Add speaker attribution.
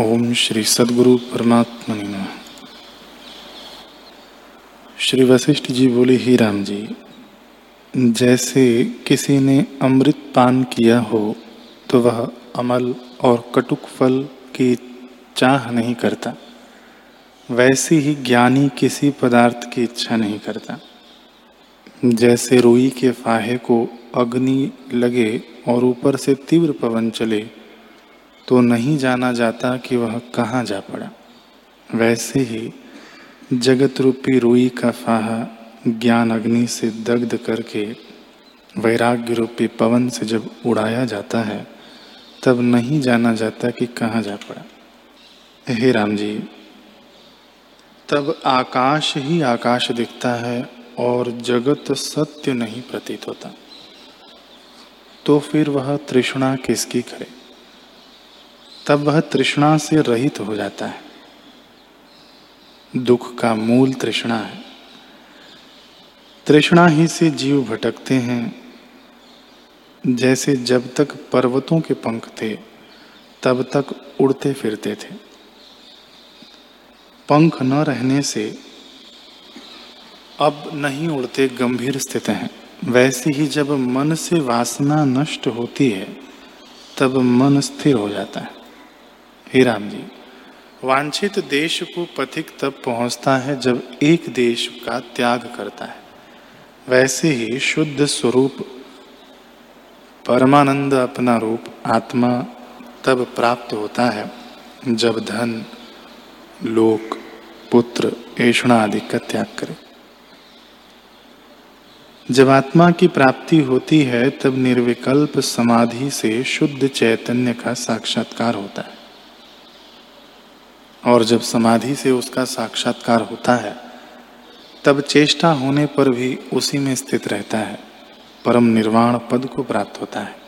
Speaker 1: ओम श्री सदगुरु परमात्मा नमः। श्री वशिष्ठ जी बोले, ही राम जी, जैसे किसी ने अमृत पान किया हो तो वह अमल और कटुक फल की चाह नहीं करता। वैसे ही ज्ञानी किसी पदार्थ की इच्छा नहीं करता। जैसे रुई के फाहे को अग्नि लगे और ऊपर से तीव्र पवन चले तो नहीं जाना जाता कि वह कहाँ जा पड़ा। वैसे ही जगत रूपी रुई का फाहा ज्ञान अग्नि से दग्ध करके वैराग्य रूपी पवन से जब उड़ाया जाता है, तब नहीं जाना जाता कि कहाँ जा पड़ा। हे राम जी तब आकाश ही आकाश दिखता है और जगत सत्य नहीं प्रतीत होता। तो फिर वह तृष्णा किसकी करे? तब वह तृष्णा से रहित हो जाता है। दुख का मूल तृष्णा है। तृष्णा ही से जीव भटकते हैं, जैसे जब तक पर्वतों के पंख थे, तब तक उड़ते फिरते थे। पंख न रहने से अब नहीं उड़ते गंभीर स्थित हैं। वैसे ही जब मन से वासना नष्ट होती है, तब मन स्थिर हो जाता है। हे राम जी, वांछित देश को पथिक तब पहुँचता है जब एक देश का त्याग करता है। वैसे ही शुद्ध स्वरूप, परमानंद अपना रूप आत्मा तब प्राप्त होता है जब धन, लोक, पुत्र, ऐषणा आदि का त्याग करे। जब आत्मा की प्राप्ति होती है तब निर्विकल्प समाधि से शुद्ध चैतन्य का साक्षात्कार होता है। और जब समाधि से उसका साक्षात्कार होता है, तब चेष्टा होने पर भी उसी में स्थित रहता है। परम निर्वाण पद को प्राप्त होता है।